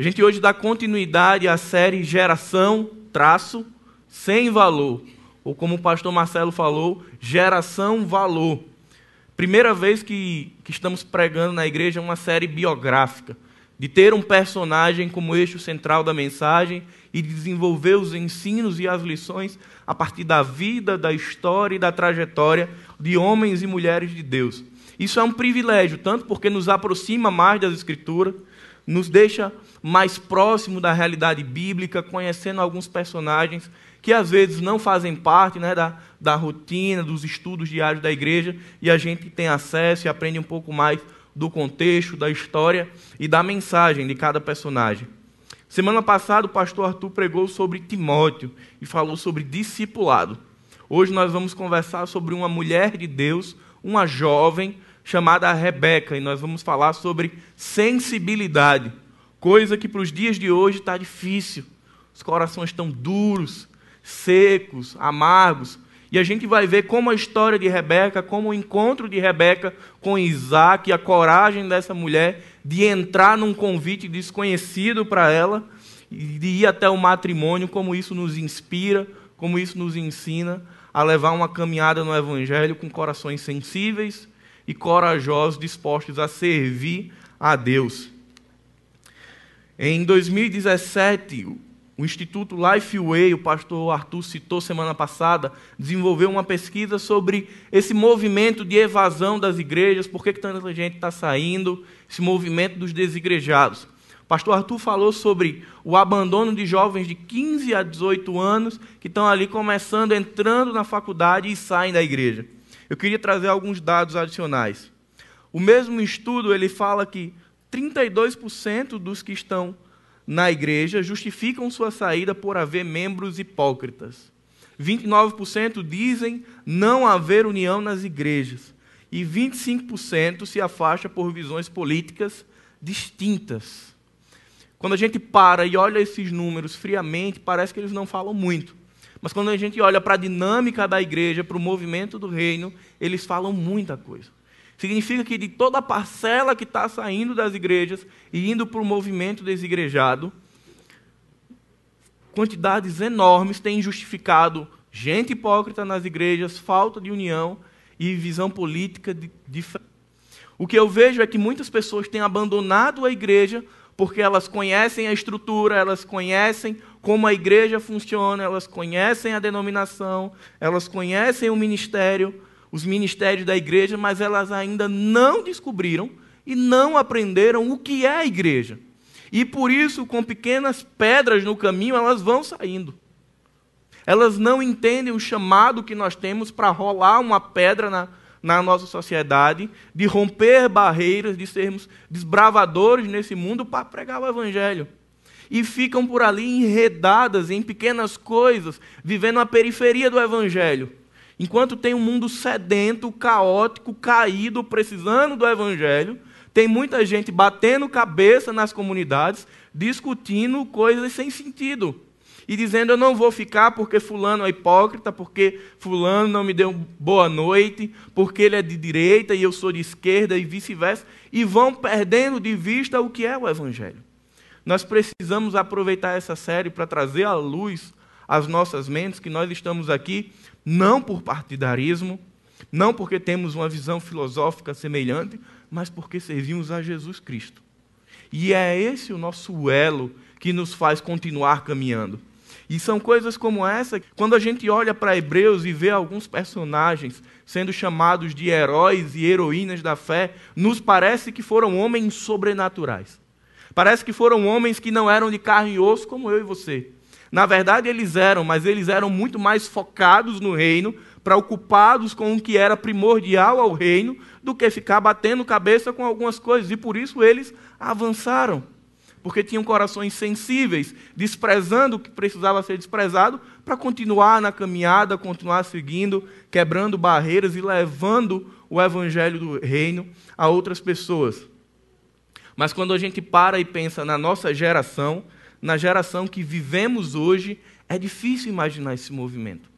A gente hoje dá continuidade à série Geração, traço, sem valor. Ou como o pastor Marcelo falou, geração valor. Primeira vez que, que estamos pregando na igreja uma série biográfica, de ter um personagem como eixo central da mensagem e desenvolver os ensinos e as lições a partir da vida, da história e da trajetória de homens e mulheres de Deus. Isso é um privilégio, tanto porque nos aproxima mais das Escrituras, nos deixa mais próximo da realidade bíblica, conhecendo alguns personagens que às vezes não fazem parte né, da, da rotina, dos estudos diários da igreja, e a gente tem acesso e aprende um pouco mais do contexto, da história e da mensagem de cada personagem. Semana passada, o pastor Arthur pregou sobre Timóteo e falou sobre discipulado. Hoje nós vamos conversar sobre uma mulher de Deus, uma jovem chamada Rebeca, e nós vamos falar sobre sensibilidade, coisa que para os dias de hoje está difícil. Os corações estão duros, secos, amargos. E a gente vai ver como a história de Rebeca, como o encontro de Rebeca com Isaac, a coragem dessa mulher de entrar num convite desconhecido para ela, e de ir até o matrimônio, como isso nos inspira, como isso nos ensina a levar uma caminhada no Evangelho com corações sensíveis e corajosos, dispostos a servir a Deus. Em 2017, o Instituto Lifeway, o pastor Arthur citou semana passada, desenvolveu uma pesquisa sobre esse movimento de evasão das igrejas, por que tanta gente está saindo, esse movimento dos desigrejados. O pastor Arthur falou sobre o abandono de jovens de 15 a 18 anos que estão ali começando, entrando na faculdade e saem da igreja. Eu queria trazer alguns dados adicionais. O mesmo estudo ele fala que 32% dos que estão na igreja justificam sua saída por haver membros hipócritas. 29% dizem não haver união nas igrejas. E 25% se afasta por visões políticas distintas. Quando a gente para e olha esses números friamente, parece que eles não falam muito. Mas quando a gente olha para a dinâmica da igreja, para o movimento do reino, eles falam muita coisa. Significa que de toda a parcela que está saindo das igrejas e indo para o movimento desigrejado, quantidades enormes têm justificado gente hipócrita nas igrejas, falta de união e visão política diferente. O que eu vejo é que muitas pessoas têm abandonado a igreja porque elas conhecem a estrutura, elas conhecem como a igreja funciona, elas conhecem a denominação, elas conhecem o ministério, os ministérios da igreja, mas elas ainda não descobriram e não aprenderam o que é a igreja. E por isso, com pequenas pedras no caminho, elas vão saindo. Elas não entendem o chamado que nós temos para rolar uma pedra na, na nossa sociedade, de romper barreiras, de sermos desbravadores nesse mundo para pregar o Evangelho. E ficam por ali enredadas em pequenas coisas, vivendo a periferia do Evangelho. Enquanto tem um mundo sedento, caótico, caído, precisando do Evangelho, tem muita gente batendo cabeça nas comunidades, discutindo coisas sem sentido. E dizendo, eu não vou ficar porque fulano é hipócrita, porque fulano não me deu boa noite, porque ele é de direita e eu sou de esquerda e vice-versa. E vão perdendo de vista o que é o Evangelho. Nós precisamos aproveitar essa série para trazer à luz as nossas mentes que nós estamos aqui não por partidarismo, não porque temos uma visão filosófica semelhante, mas porque servimos a Jesus Cristo. E é esse o nosso elo que nos faz continuar caminhando. E são coisas como essa, quando a gente olha para Hebreus e vê alguns personagens sendo chamados de heróis e heroínas da fé, nos parece que foram homens sobrenaturais. Parece que foram homens que não eram de carne e osso como eu e você. Na verdade, eles eram, mas eles eram muito mais focados no reino, preocupados com o que era primordial ao reino, do que ficar batendo cabeça com algumas coisas. E por isso eles avançaram. Porque tinham corações sensíveis, desprezando o que precisava ser desprezado, para continuar na caminhada, continuar seguindo, quebrando barreiras e levando o evangelho do reino a outras pessoas. Mas quando a gente para e pensa na nossa geração, na geração que vivemos hoje, é difícil imaginar esse movimento.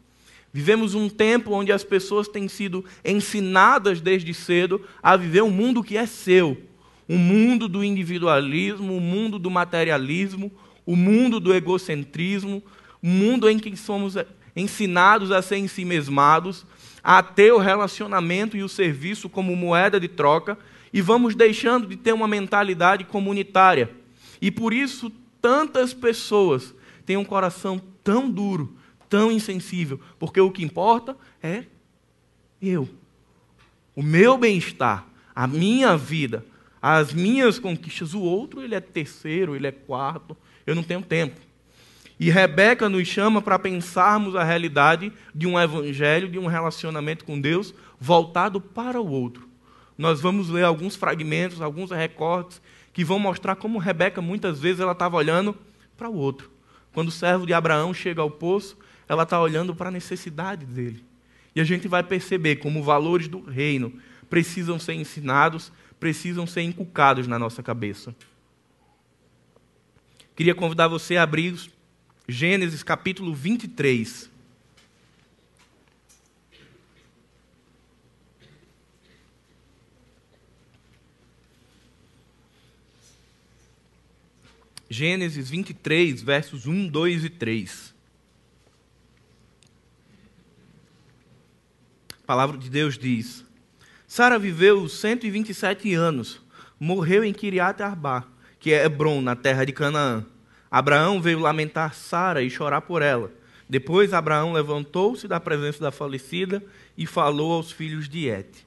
Vivemos um tempo onde as pessoas têm sido ensinadas desde cedo a viver um mundo que é seu, um mundo do individualismo, um mundo do materialismo, o um mundo do egocentrismo, um mundo em que somos ensinados a ser ensimesmados, a ter o relacionamento e o serviço como moeda de troca, e vamos deixando de ter uma mentalidade comunitária. E por isso tantas pessoas têm um coração tão duro, tão insensível, porque o que importa é eu. O meu bem-estar, a minha vida, as minhas conquistas. O outro, ele é terceiro, ele é quarto. Eu não tenho tempo. E Rebeca nos chama para pensarmos a realidade de um evangelho, de um relacionamento com Deus voltado para o outro. Nós vamos ler alguns fragmentos, alguns recortes que vão mostrar como Rebeca muitas vezes ela estava olhando para o outro. Quando o servo de Abraão chega ao poço, ela está olhando para a necessidade dele. E a gente vai perceber como valores do reino precisam ser ensinados, precisam ser inculcados na nossa cabeça. Queria convidar você a abrir Gênesis capítulo 23. Gênesis 23, versos 1, 2 e 3. A palavra de Deus diz: Sara viveu 127 anos, morreu em Kiriat Arba, que é Hebron, na terra de Canaã. Abraão veio lamentar Sara e chorar por ela. Depois Abraão levantou-se da presença da falecida e falou aos filhos de Et.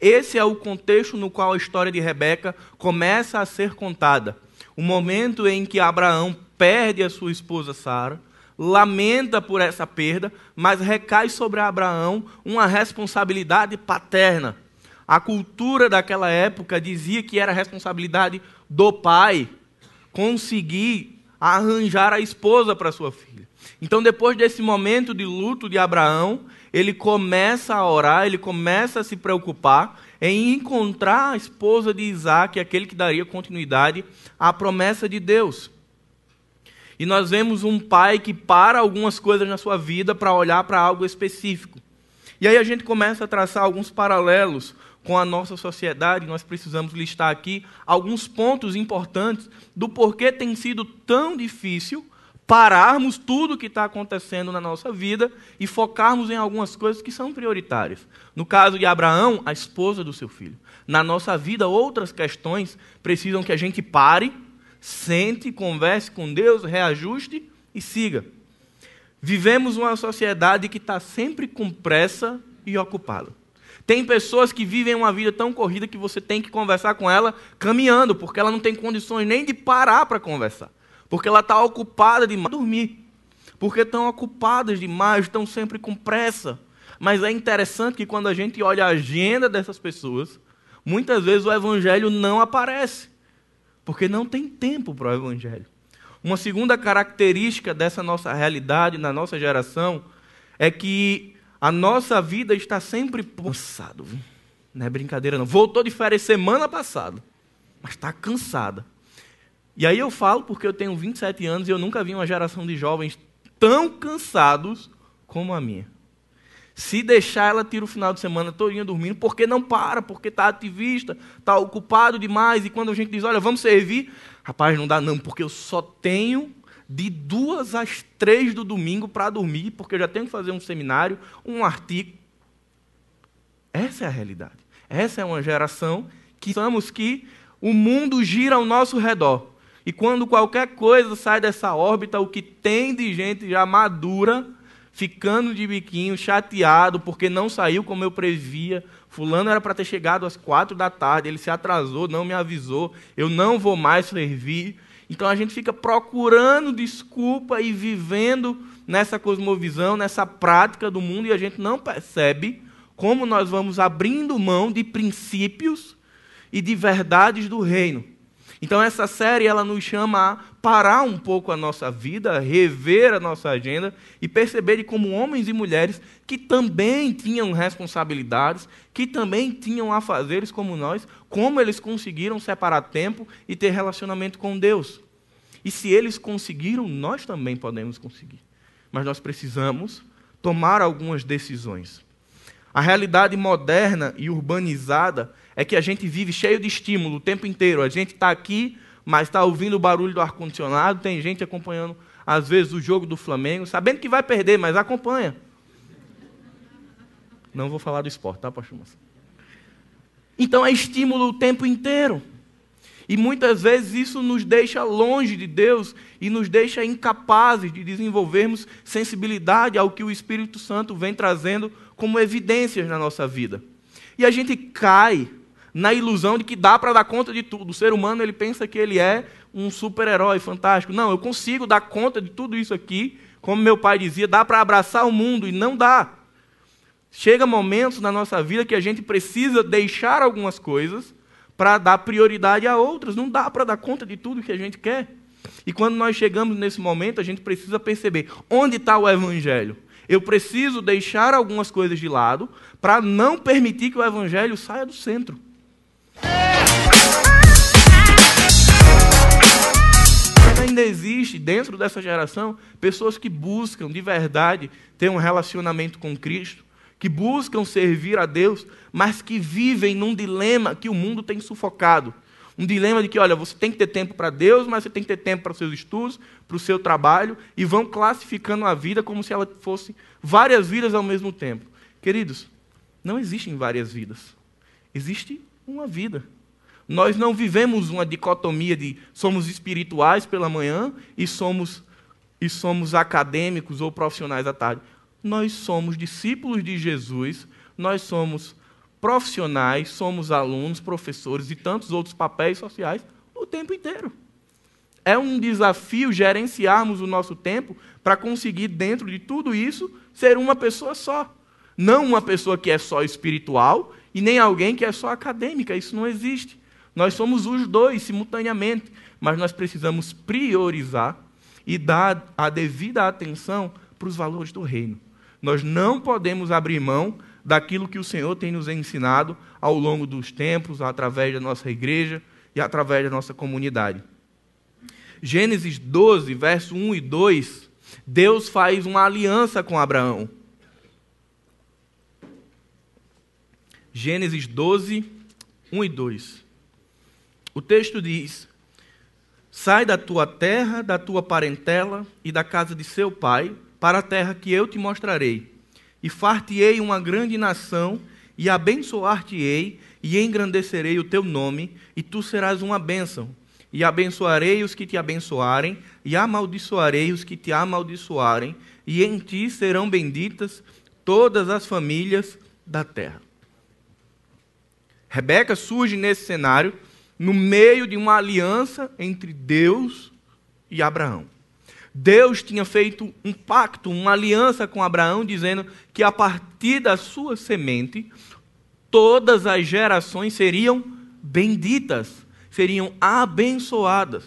Esse é o contexto no qual a história de Rebeca começa a ser contada. O momento em que Abraão perde a sua esposa Sara, lamenta por essa perda, mas recai sobre Abraão uma responsabilidade paterna. A cultura daquela época dizia que era responsabilidade do pai conseguir arranjar a esposa para sua filha. Então, depois desse momento de luto de Abraão, ele começa a orar, ele começa a se preocupar em encontrar a esposa de Isaac, aquele que daria continuidade à promessa de Deus. E nós vemos um pai que para algumas coisas na sua vida para olhar para algo específico. E aí a gente começa a traçar alguns paralelos com a nossa sociedade, nós precisamos listar aqui alguns pontos importantes do porquê tem sido tão difícil pararmos tudo que está acontecendo na nossa vida e focarmos em algumas coisas que são prioritárias. No caso de Abraão, a esposa do seu filho. Na nossa vida, outras questões precisam que a gente pare, sente, converse com Deus, reajuste e siga. Vivemos uma sociedade que está sempre com pressa e ocupada. Tem pessoas que vivem uma vida tão corrida que você tem que conversar com ela caminhando, porque ela não tem condições nem de parar para conversar. Porque ela está ocupada demais dormir. Porque estão ocupadas demais, estão sempre com pressa. Mas é interessante que quando a gente olha a agenda dessas pessoas, muitas vezes o evangelho não aparece. Porque não tem tempo para o evangelho. Uma segunda característica dessa nossa realidade, na nossa geração, é que a nossa vida está sempre cansado. Não é brincadeira, não. Voltou de férias semana passada, mas está cansada. E aí eu falo porque eu tenho 27 anos e eu nunca vi uma geração de jovens tão cansados como a minha. Se deixar, ela tira o final de semana todinha dormindo, porque não para, porque está ativista, está ocupado demais. E quando a gente diz, olha, vamos servir, rapaz, não dá não, porque eu só tenho de duas às três do domingo para dormir, porque eu já tenho que fazer um seminário, um artigo. Essa é a realidade. Essa é uma geração que sabemos que o mundo gira ao nosso redor. E quando qualquer coisa sai dessa órbita, o que tem de gente já madura, ficando de biquinho, chateado, porque não saiu como eu previa. Fulano era para ter chegado às quatro da tarde, ele se atrasou, não me avisou, eu não vou mais servir. Então a gente fica procurando desculpa e vivendo nessa cosmovisão, nessa prática do mundo, e a gente não percebe como nós vamos abrindo mão de princípios e de verdades do reino. Então essa série ela nos chama a parar um pouco a nossa vida, rever a nossa agenda e perceber como homens e mulheres que também tinham responsabilidades, que também tinham afazeres como nós, como eles conseguiram separar tempo e ter relacionamento com Deus. E se eles conseguiram, nós também podemos conseguir. Mas nós precisamos tomar algumas decisões. A realidade moderna e urbanizada, é que a gente vive cheio de estímulo o tempo inteiro. A gente está aqui, mas está ouvindo o barulho do ar-condicionado, tem gente acompanhando, às vezes, o jogo do Flamengo, sabendo que vai perder, mas acompanha. Não vou falar do esporte, tá, pastor? Então é estímulo o tempo inteiro. E muitas vezes isso nos deixa longe de Deus e nos deixa incapazes de desenvolvermos sensibilidade ao que o Espírito Santo vem trazendo como evidências na nossa vida. E a gente cai na ilusão de que dá para dar conta de tudo. O ser humano ele pensa que ele é um super-herói fantástico. Não, eu consigo dar conta de tudo isso aqui. Como meu pai dizia, dá para abraçar o mundo e não dá. Chega momentos na nossa vida que a gente precisa deixar algumas coisas para dar prioridade a outras. Não dá para dar conta de tudo que a gente quer. E quando nós chegamos nesse momento, a gente precisa perceber onde está o Evangelho. Eu preciso deixar algumas coisas de lado para não permitir que o Evangelho saia do centro. Ainda existe dentro dessa geração pessoas que buscam de verdade ter um relacionamento com Cristo, que buscam servir a Deus, mas que vivem num dilema que o mundo tem sufocado. Um dilema de que, olha, você tem que ter tempo para Deus, mas você tem que ter tempo para seus estudos, para o seu trabalho, e vão classificando a vida como se ela fosse várias vidas ao mesmo tempo. Queridos, não existem várias vidas. Existe uma vida. Nós não vivemos uma dicotomia de somos espirituais pela manhã e somos e somos acadêmicos ou profissionais à tarde nós somos discípulos de Jesus, nós somos profissionais, somos alunos, professores e tantos outros papéis sociais o tempo inteiro. É um desafio gerenciarmos o nosso tempo para conseguir, dentro de tudo isso, ser uma pessoa só. Não uma pessoa que é só espiritual e nem alguém que é só acadêmica. Isso não existe. Nós somos os dois simultaneamente, mas nós precisamos priorizar e dar a devida atenção para os valores do reino. Nós não podemos abrir mão daquilo que o Senhor tem nos ensinado ao longo dos tempos, através da nossa igreja e através da nossa comunidade. Gênesis 12, verso 1 e 2, Deus faz uma aliança com Abraão. Gênesis 12, 1 e 2. O texto diz: Sai da tua terra, da tua parentela e da casa de seu pai para a terra que eu te mostrarei. E far-te-ei uma grande nação, e abençoar-te-ei, e engrandecerei o teu nome, e tu serás uma bênção. E abençoarei os que te abençoarem, e amaldiçoarei os que te amaldiçoarem, e em ti serão benditas todas as famílias da terra. Rebeca surge nesse cenário no meio de uma aliança entre Deus e Abraão. Deus tinha feito um pacto, uma aliança com Abraão, dizendo que a partir da sua semente, todas as gerações seriam benditas, seriam abençoadas.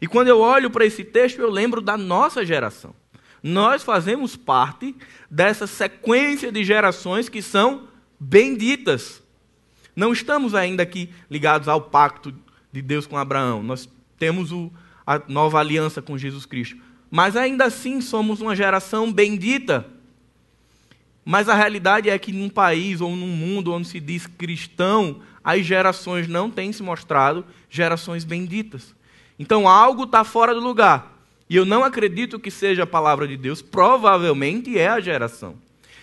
E quando eu olho para esse texto, eu lembro da nossa geração. Nós fazemos parte dessa sequência de gerações que são benditas. Não estamos ainda aqui ligados ao pacto de Deus com Abraão. Nós temos o, a nova aliança com Jesus Cristo. Mas ainda assim somos uma geração bendita. Mas a realidade é que num país ou num mundo onde se diz cristão, as gerações não têm se mostrado gerações benditas. Então algo está fora do lugar. E eu não acredito que seja a palavra de Deus, provavelmente é a geração.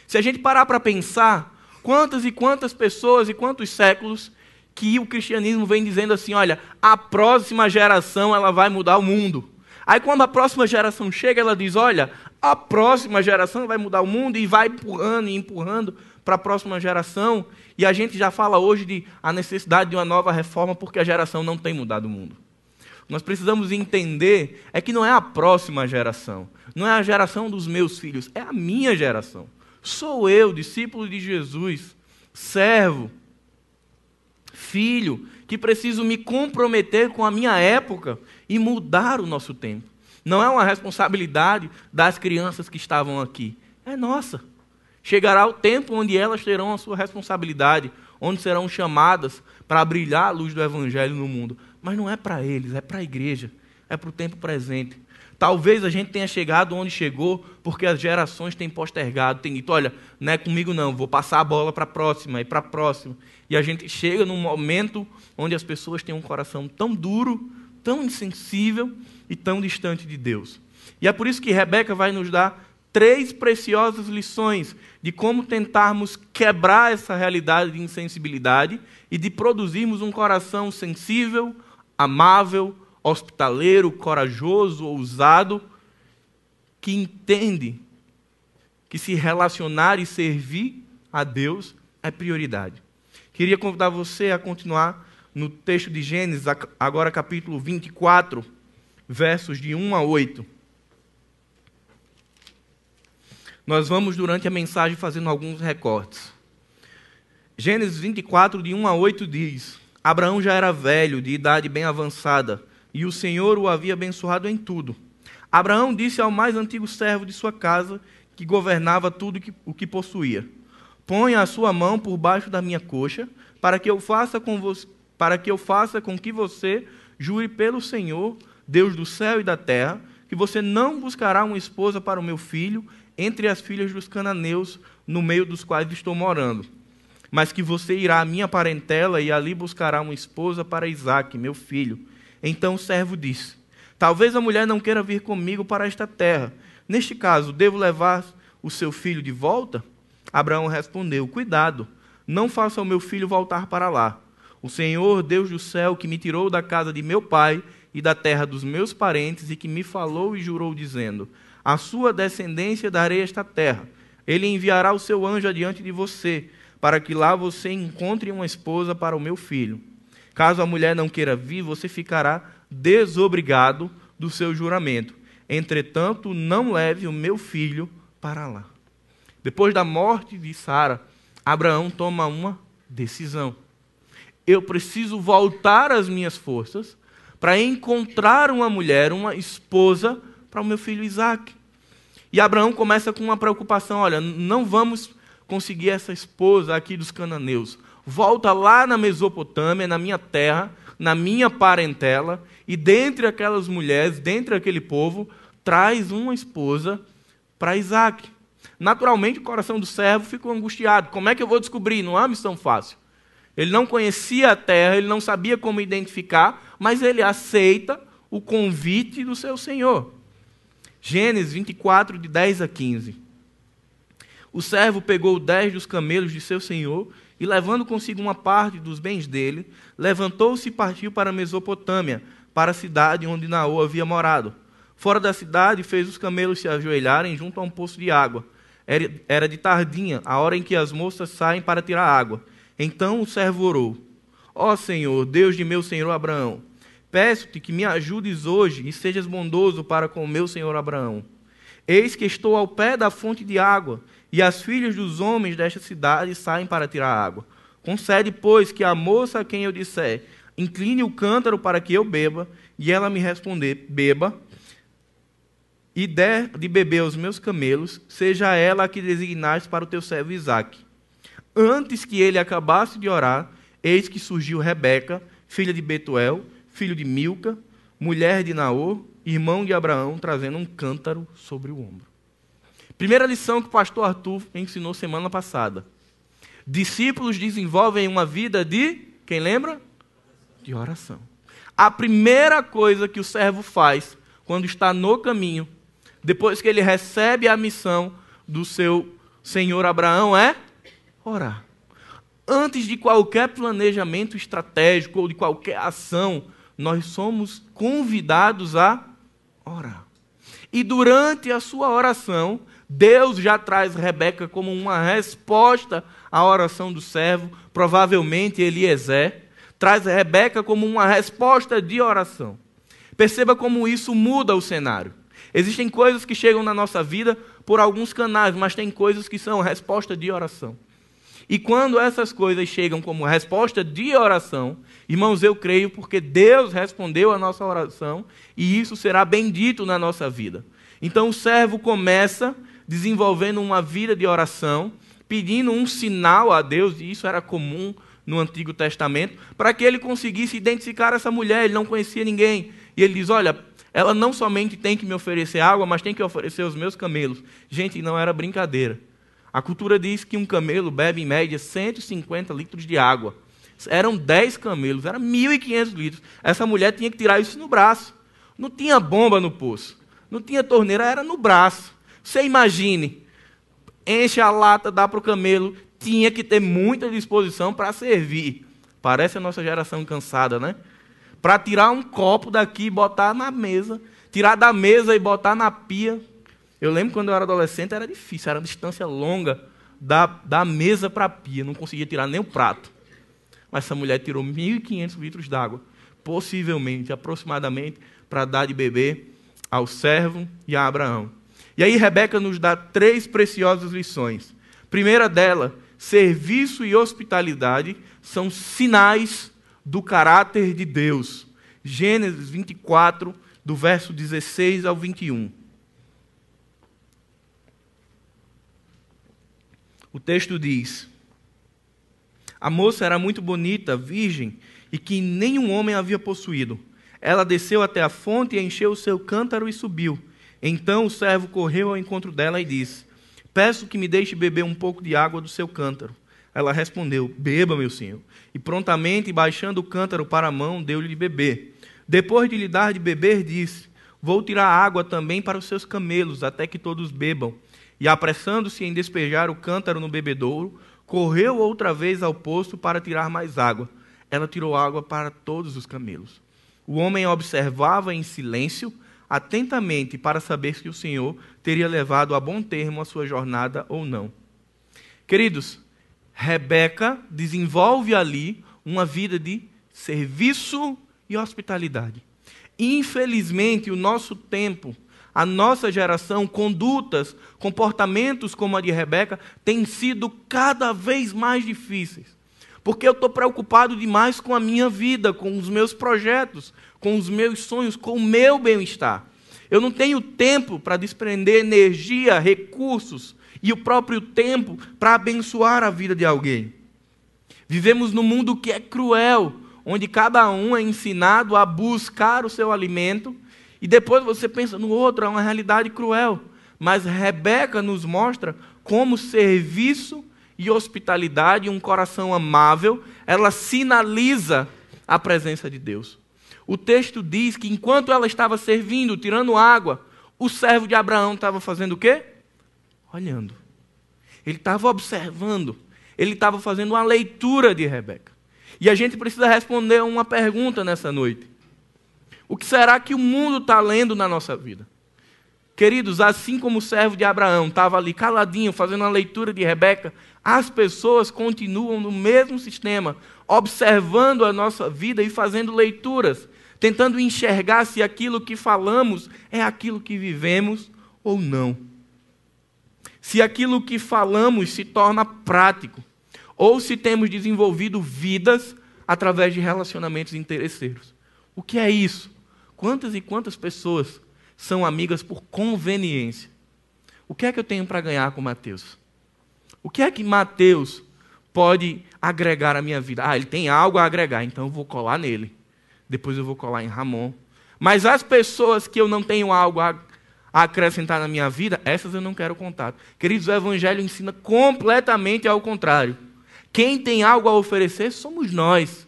Se a gente parar para pensar, quantas e quantas pessoas e quantos séculos que o cristianismo vem dizendo assim, olha, a próxima geração ela vai mudar o mundo. Aí quando a próxima geração chega, ela diz: olha, a próxima geração vai mudar o mundo e vai empurrando e empurrando para a próxima geração. E a gente já fala hoje de a necessidade de uma nova reforma porque a geração não tem mudado o mundo. Nós precisamos entender é que não é a próxima geração, não é a geração dos meus filhos, é a minha geração. Sou eu, discípulo de Jesus, servo, filho, que preciso me comprometer com a minha época e mudar o nosso tempo. Não é uma responsabilidade das crianças que estavam aqui, é nossa. Chegará o tempo onde elas terão a sua responsabilidade, onde serão chamadas para brilhar a luz do Evangelho no mundo. Mas não é para eles, é para a igreja. é para o tempo presente. Talvez a gente tenha chegado onde chegou porque as gerações têm postergado, têm dito: olha, não é comigo não, vou passar a bola para a próxima e para a próxima. E a gente chega num momento onde as pessoas têm um coração tão duro, tão insensível e tão distante de Deus. E é por isso que Rebeca vai nos dar três preciosas lições de como tentarmos quebrar essa realidade de insensibilidade e de produzirmos um coração sensível, amável, hospitaleiro, corajoso, ousado, que entende que se relacionar e servir a Deus é prioridade. Queria convidar você a continuar no texto de Gênesis, agora capítulo 24, versos de 1 a 8. Nós vamos, durante a mensagem, fazendo alguns recortes. Gênesis 24, de 1 a 8 diz: Abraão já era velho, de idade bem avançada e o Senhor o havia abençoado em tudo. Abraão disse ao mais antigo servo de sua casa, que governava tudo o que possuía: Ponha a sua mão por baixo da minha coxa, para que eu faça com você, para que eu faça com que você jure pelo Senhor, Deus do céu e da terra, que você não buscará uma esposa para o meu filho entre as filhas dos cananeus, no meio dos quais estou morando, mas que você irá à minha parentela e ali buscará uma esposa para Isaque, meu filho então o servo disse: Talvez a mulher não queira vir comigo para esta terra. Neste caso, devo levar o seu filho de volta? Abraão respondeu: Cuidado, não faça o meu filho voltar para lá. O Senhor, Deus do céu, que me tirou da casa de meu pai e da terra dos meus parentes e que me falou e jurou, dizendo: A sua descendência darei esta terra. Ele enviará o seu anjo adiante de você, para que lá você encontre uma esposa para o meu filho. Caso a mulher não queira vir, você ficará desobrigado do seu juramento. Entretanto, não leve o meu filho para lá. Depois da morte de Sara, Abraão toma uma decisão. Eu preciso voltar às minhas forças para encontrar uma mulher, uma esposa para o meu filho Isaac. E Abraão começa com uma preocupação: olha, não vamos conseguir essa esposa aqui dos cananeus volta lá na Mesopotâmia, na minha terra, na minha parentela, e dentre aquelas mulheres, dentre aquele povo, traz uma esposa para Isaac. Naturalmente, o coração do servo ficou angustiado. Como é que eu vou descobrir? Não uma missão fácil. Ele não conhecia a terra, ele não sabia como identificar, mas ele aceita o convite do seu Senhor. Gênesis 24, de 10 a 15. O servo pegou dez dos camelos de seu senhor e, levando consigo uma parte dos bens dele, levantou-se e partiu para a Mesopotâmia, para a cidade onde Naô havia morado. Fora da cidade, fez os camelos se ajoelharem junto a um poço de água. Era de tardinha, a hora em que as moças saem para tirar água. Então o servo orou: Ó Senhor, Deus de meu senhor Abraão, peço-te que me ajudes hoje e sejas bondoso para com meu senhor Abraão. Eis que estou ao pé da fonte de água e as filhas dos homens desta cidade saem para tirar água. Concede, pois, que a moça a quem eu disser, incline o cântaro para que eu beba, e ela me responder, beba, e der de beber aos meus camelos, seja ela a que designaste para o teu servo Isaque. Antes que ele acabasse de orar, eis que surgiu Rebeca, filha de Betuel, filho de Milca, mulher de Naor, irmão de Abraão, trazendo um cântaro sobre o ombro. Primeira lição que o pastor Arthur ensinou semana passada. Discípulos desenvolvem uma vida de, quem lembra? De oração. A primeira coisa que o servo faz quando está no caminho, depois que ele recebe a missão do seu senhor Abraão, é orar. Antes de qualquer planejamento estratégico ou de qualquer ação, nós somos convidados a orar. E durante a sua oração, Deus já traz Rebeca como uma resposta à oração do servo, provavelmente Eliezer, traz Rebeca como uma resposta de oração. Perceba como isso muda o cenário. Existem coisas que chegam na nossa vida por alguns canais, mas tem coisas que são resposta de oração. E quando essas coisas chegam como resposta de oração, irmãos, eu creio porque Deus respondeu a nossa oração e isso será bendito na nossa vida. Então o servo começa desenvolvendo uma vida de oração, pedindo um sinal a Deus, e isso era comum no Antigo Testamento, para que ele conseguisse identificar essa mulher. Ele não conhecia ninguém. E ele diz: Olha, Ela não somente tem que me oferecer água, mas tem que oferecer os meus camelos. Gente, não era brincadeira. A cultura diz que um camelo bebe em média 150 litros de água. Eram 10 camelos, era 1.500 litros. Essa mulher tinha que tirar isso no braço. Não tinha bomba no poço, não tinha torneira, era no braço. Você imagine, enche a lata, dá para o camelo, tinha que ter muita disposição para servir. Parece a nossa geração cansada, né? Para tirar um copo daqui e botar na mesa, tirar da mesa e botar na pia. Eu lembro quando eu era adolescente, era difícil, era uma distância longa da, da mesa para a pia, não conseguia tirar nem o prato. Mas essa mulher tirou 1.500 litros d'água, possivelmente, aproximadamente, para dar de beber ao servo e a Abraão. E aí Rebeca nos dá três preciosas lições. Primeira dela, serviço e hospitalidade são sinais do caráter de Deus. Gênesis 24, do verso 16 ao 21. O texto diz: a moça era muito bonita, virgem, e que nenhum homem havia possuído. Ela desceu até a fonte e encheu o seu cântaro e subiu. Então o servo correu ao encontro dela e disse: Peço que me deixe beber um pouco de água do seu cântaro. Ela respondeu: Beba, meu senhor. E prontamente, baixando o cântaro para a mão, deu-lhe de beber. Depois de lhe dar de beber, disse: Vou tirar água também para os seus camelos, até que todos bebam. E apressando-se em despejar o cântaro no bebedouro, correu outra vez ao poço para tirar mais água. Ela tirou água para todos os camelos. O homem observava em silêncio, atentamente, para saber se o Senhor teria levado a bom termo a sua jornada ou não. Queridos, Rebeca desenvolve ali uma vida de serviço e hospitalidade. Infelizmente, o nosso tempo a nossa geração, condutas, comportamentos como a de Rebeca, têm sido cada vez mais difíceis. Porque eu estou preocupado demais com a minha vida, com os meus projetos, com os meus sonhos, com o meu bem-estar. Eu não tenho tempo para desprender energia, recursos e o próprio tempo para abençoar a vida de alguém. Vivemos num mundo que é cruel, onde cada um é ensinado a buscar o seu alimento e depois você pensa no outro, é uma realidade cruel. Mas Rebeca nos mostra como serviço e hospitalidade, um coração amável, ela sinaliza a presença de Deus. O texto diz que enquanto ela estava servindo, tirando água, o servo de Abraão estava fazendo o quê? Olhando. Ele estava observando. Ele estava fazendo uma leitura de Rebeca. E a gente precisa responder uma pergunta nessa noite. O que será que o mundo está lendo na nossa vida? Queridos, assim como o servo de Abraão estava ali caladinho, fazendo uma leitura de Rebeca, as pessoas continuam no mesmo sistema, observando a nossa vida e fazendo leituras, tentando enxergar se aquilo que falamos é aquilo que vivemos ou não. Se aquilo que falamos se torna prático, ou se temos desenvolvido vidas através de relacionamentos interesseiros. O que é isso? Quantas e quantas pessoas são amigas por conveniência? O que é que eu tenho para ganhar com Mateus? O que é que Mateus pode agregar à minha vida? Ah, ele tem algo a agregar, então eu vou colar nele. Depois eu vou colar em Ramon. Mas as pessoas que eu não tenho algo a acrescentar na minha vida, essas eu não quero contato. Queridos, o Evangelho ensina completamente ao contrário. Quem tem algo a oferecer somos nós.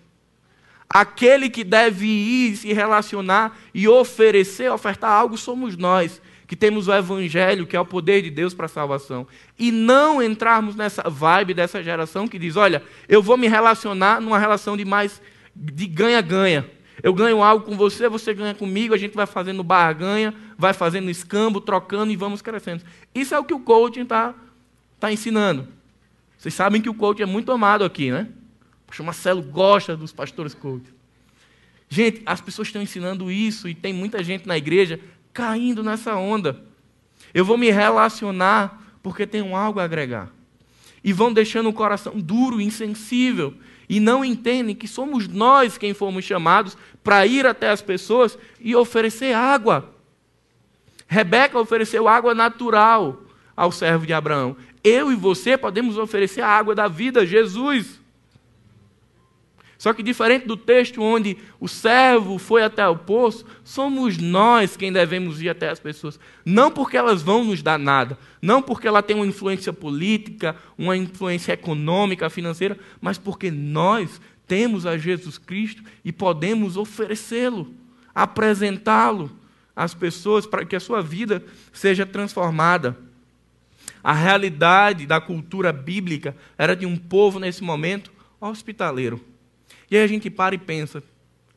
Aquele que deve ir se relacionar e oferecer, ofertar algo, somos nós, que temos o Evangelho, que é o poder de Deus para a salvação. E não entrarmos nessa vibe dessa geração que diz: olha, eu vou me relacionar numa relação de mais de ganha-ganha. Eu ganho algo com você, você ganha comigo, a gente vai fazendo barganha, vai fazendo escambo, trocando e vamos crescendo. Isso é o que o coaching está tá ensinando. Vocês sabem que o coaching é muito amado aqui, né? O Marcelo gosta dos pastores coach. Gente, as pessoas estão ensinando isso e tem muita gente na igreja caindo nessa onda. Eu vou me relacionar porque tenho algo a agregar. E vão deixando o coração duro, insensível, e não entendem que somos nós quem fomos chamados para ir até as pessoas e oferecer água. Rebeca ofereceu água natural ao servo de Abraão. Eu e você podemos oferecer a água da vida, Jesus. Só que diferente do texto onde o servo foi até o poço, somos nós quem devemos ir até as pessoas. Não porque elas vão nos dar nada, não porque ela tem uma influência política, uma influência econômica, financeira, mas porque nós temos a Jesus Cristo e podemos oferecê-lo, apresentá-lo às pessoas para que a sua vida seja transformada. A realidade da cultura bíblica era de um povo nesse momento hospitaleiro e aí a gente para e pensa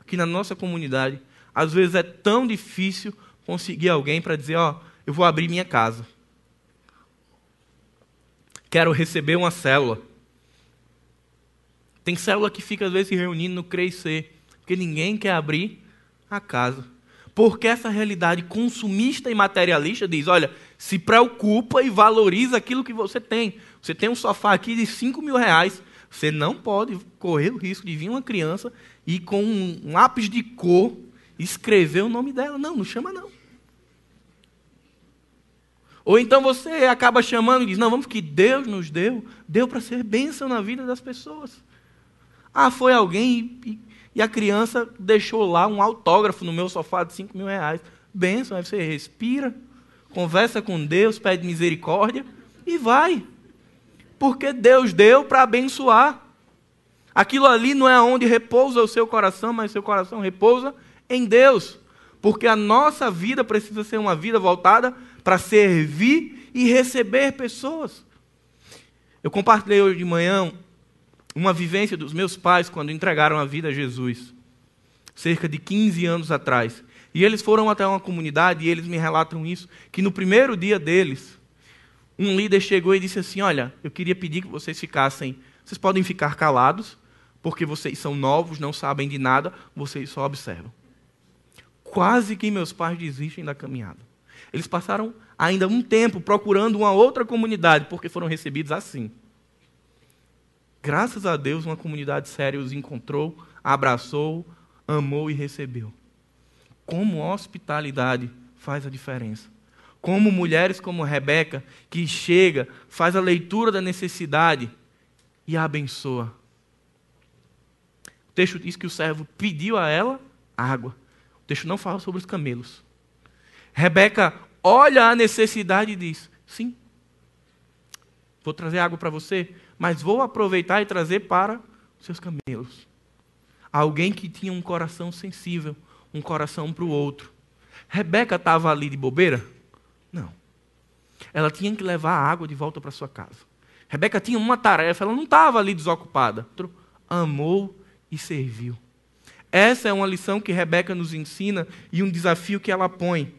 que na nossa comunidade, às vezes é tão difícil conseguir alguém para dizer: Ó, oh, eu vou abrir minha casa. Quero receber uma célula. Tem célula que fica às vezes se reunindo no crescer, porque ninguém quer abrir a casa. Porque essa realidade consumista e materialista diz: olha, se preocupa e valoriza aquilo que você tem. Você tem um sofá aqui de 5 mil reais, você não pode correr o risco de vir uma criança e com um lápis de cor escrever o nome dela. Não, não chama não. Ou então você acaba chamando e diz: Não, vamos que Deus nos deu, deu para ser bênção na vida das pessoas. Ah, foi alguém e, e, a criança deixou lá um autógrafo no meu sofá de 5 mil reais. Bênção, aí você respira, conversa com Deus, pede misericórdia e vai porque Deus deu para abençoar. Aquilo ali não é onde repousa o seu coração, mas seu coração repousa em Deus. Porque a nossa vida precisa ser uma vida voltada para servir e receber pessoas. Eu compartilhei hoje de manhã uma vivência dos meus pais quando entregaram a vida a Jesus, cerca de 15 anos atrás. E eles foram até uma comunidade e eles me relatam isso, que no primeiro dia deles, um líder chegou e disse assim: Olha, eu queria pedir que vocês ficassem, vocês podem ficar calados, porque vocês são novos, não sabem de nada, vocês só observam. Quase que meus pais desistem da caminhada. Eles passaram ainda um tempo procurando uma outra comunidade, porque foram recebidos assim. Graças a Deus, uma comunidade séria os encontrou, abraçou, amou e recebeu. Como hospitalidade faz a diferença como mulheres como Rebeca, que chega, faz a leitura da necessidade e a abençoa. O texto diz que o servo pediu a ela água. O texto não fala sobre os camelos. Rebeca olha a necessidade e diz: Sim, vou trazer água para você, mas vou aproveitar e trazer para os seus camelos. Alguém que tinha um coração sensível, um coração para o outro. Rebeca estava ali de bobeira? Ela tinha que levar a água de volta para sua casa. Rebeca tinha uma tarefa, ela não estava ali desocupada. Amou e serviu. Essa é uma lição que Rebeca nos ensina e um desafio que ela põe